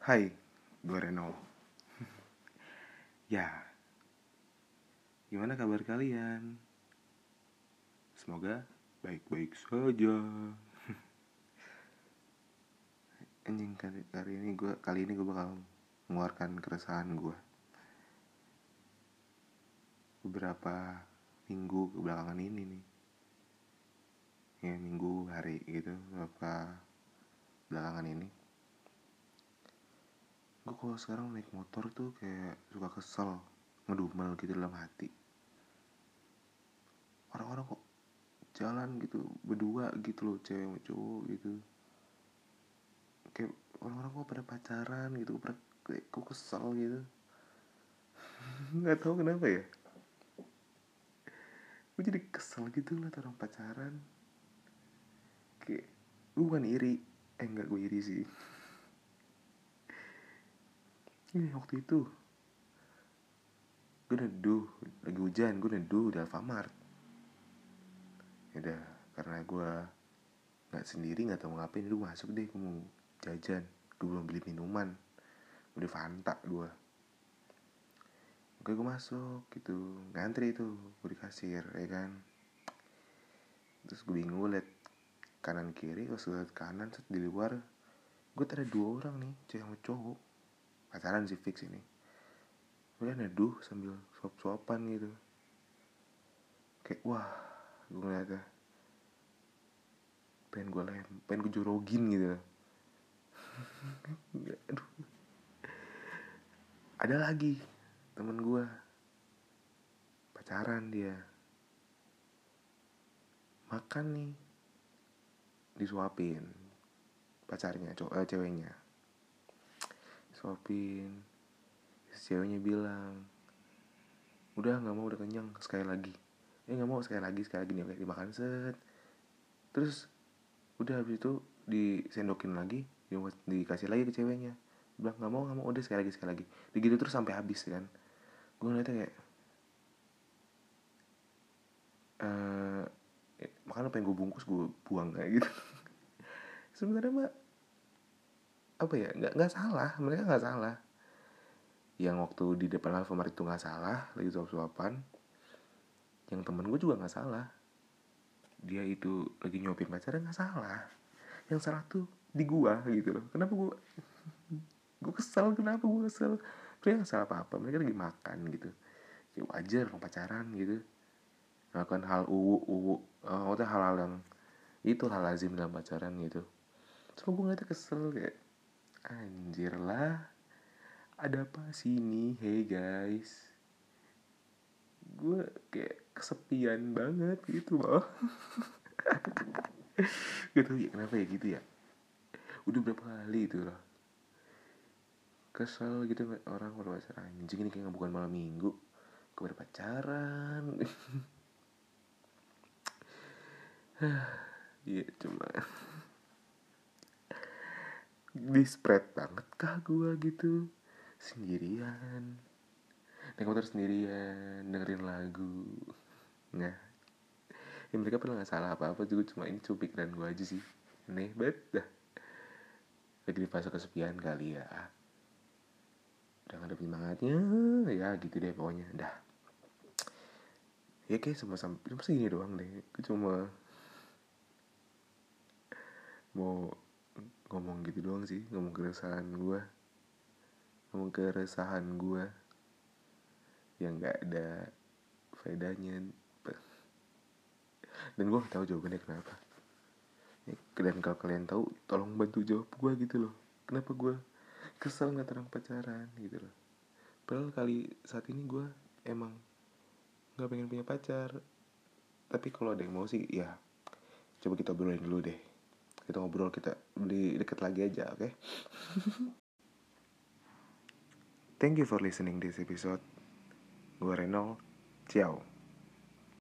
Hai, gue Reno. ya, gimana kabar kalian? Semoga baik-baik saja. Anjing kali, kali ini gue kali ini gue bakal mengeluarkan keresahan gue. Beberapa minggu kebelakangan ini nih. Ya minggu hari gitu beberapa belakangan ini gue kalau sekarang naik motor tuh kayak suka kesel ngedumel gitu dalam hati. Orang-orang kok jalan gitu berdua gitu loh cewek sama cowok gitu. Kayak orang-orang kok pada pacaran gitu pada kayak kok kesel gitu. Nggak tahu kenapa ya. Gue jadi kesel gitu lah orang pacaran. Kayak gue bukan iri. Eh enggak gue iri sih ini waktu itu. Gue neduh lagi hujan gue neduh di Alfamart. Ya udah karena gue nggak sendiri nggak tahu ngapain lu masuk deh gue mau jajan. Gue belum beli minuman. Beli Fanta gue oke gue masuk gitu. Ngantri itu gue di kasir ya kan. Terus gue bingung liat kanan kiri gue liat kanan set di luar gue ada dua orang nih cewek sama cowok pacaran sih fix ini. Udah neduh sambil suap suapan gitu. Kayak wah gue ngeliatnya pengen gue lem pengen gue jorogin gitu. Aduh. Ada lagi temen gue pacaran dia. Makan nih. Disuapin pacarnya cowok eh, ceweknya suapin ceweknya bilang udah nggak mau udah kenyang sekali lagi. Eh nggak mau sekali lagi sekali lagi. Nih kayak dimakan set. Terus udah habis itu disendokin lagi dikasih lagi ke ceweknya. Bilang nggak mau nggak mau udah sekali lagi sekali lagi. Begitu terus sampai habis kan. Gue ngeliatnya kayak eh makanya pengen gue bungkus gue buang kayak gitu. Sebenarnya mah apa ya nggak nggak salah mereka nggak salah. Yang waktu di depan Alfamart itu nggak salah lagi suap-suapan yang temen gue juga nggak salah. Dia itu lagi nyopin pacarnya nggak salah. Yang salah tuh di gua gitu loh. Kenapa gua gue kesel kenapa gue kesel? Mereka nggak salah apa apa mereka lagi makan gitu. Ya wajar orang pacaran gitu. Melakukan hal uwu uwu uh, hal-hal yang itu hal lazim dalam pacaran gitu. Terus gue ngeliatnya kesel kayak anjir lah ada apa sini? Hey guys. Gue kayak kesepian banget gitu loh gitu ya kenapa ya gitu ya? Udah berapa kali itu loh. Kesel gitu orang pacaran anjing ini kayak bukan malam minggu. Gue berpacaran Iya cuma di spread banget kah gue gitu? Sendirian. Naik motor sendirian dengerin lagu. Nah ya mereka pernah nggak salah apa apa juga cuma ini cuma pikiran gue aja sih. Aneh banget dah. Lagi di fase kesepian kali ya. Udah ada penyemangatnya ya gitu deh pokoknya. Dah. Ya kayak sama sama cuma segini doang deh. Cuma mau ngomong gitu doang sih ngomong keresahan gue ngomong keresahan gue yang nggak ada faedahnya. Dan gue tahu jawabannya kenapa. Dan kalau kalian tahu tolong bantu jawab gue gitu loh. Kenapa gue kesel nggak terang pacaran gitu loh. Padahal kali saat ini gue emang nggak pengen punya pacar. Tapi kalau ada yang mau sih ya coba kita obrolin dulu deh kita ngobrol kita beli deket lagi aja oke? Okay? thank you for listening this episode. Gue Renal ciao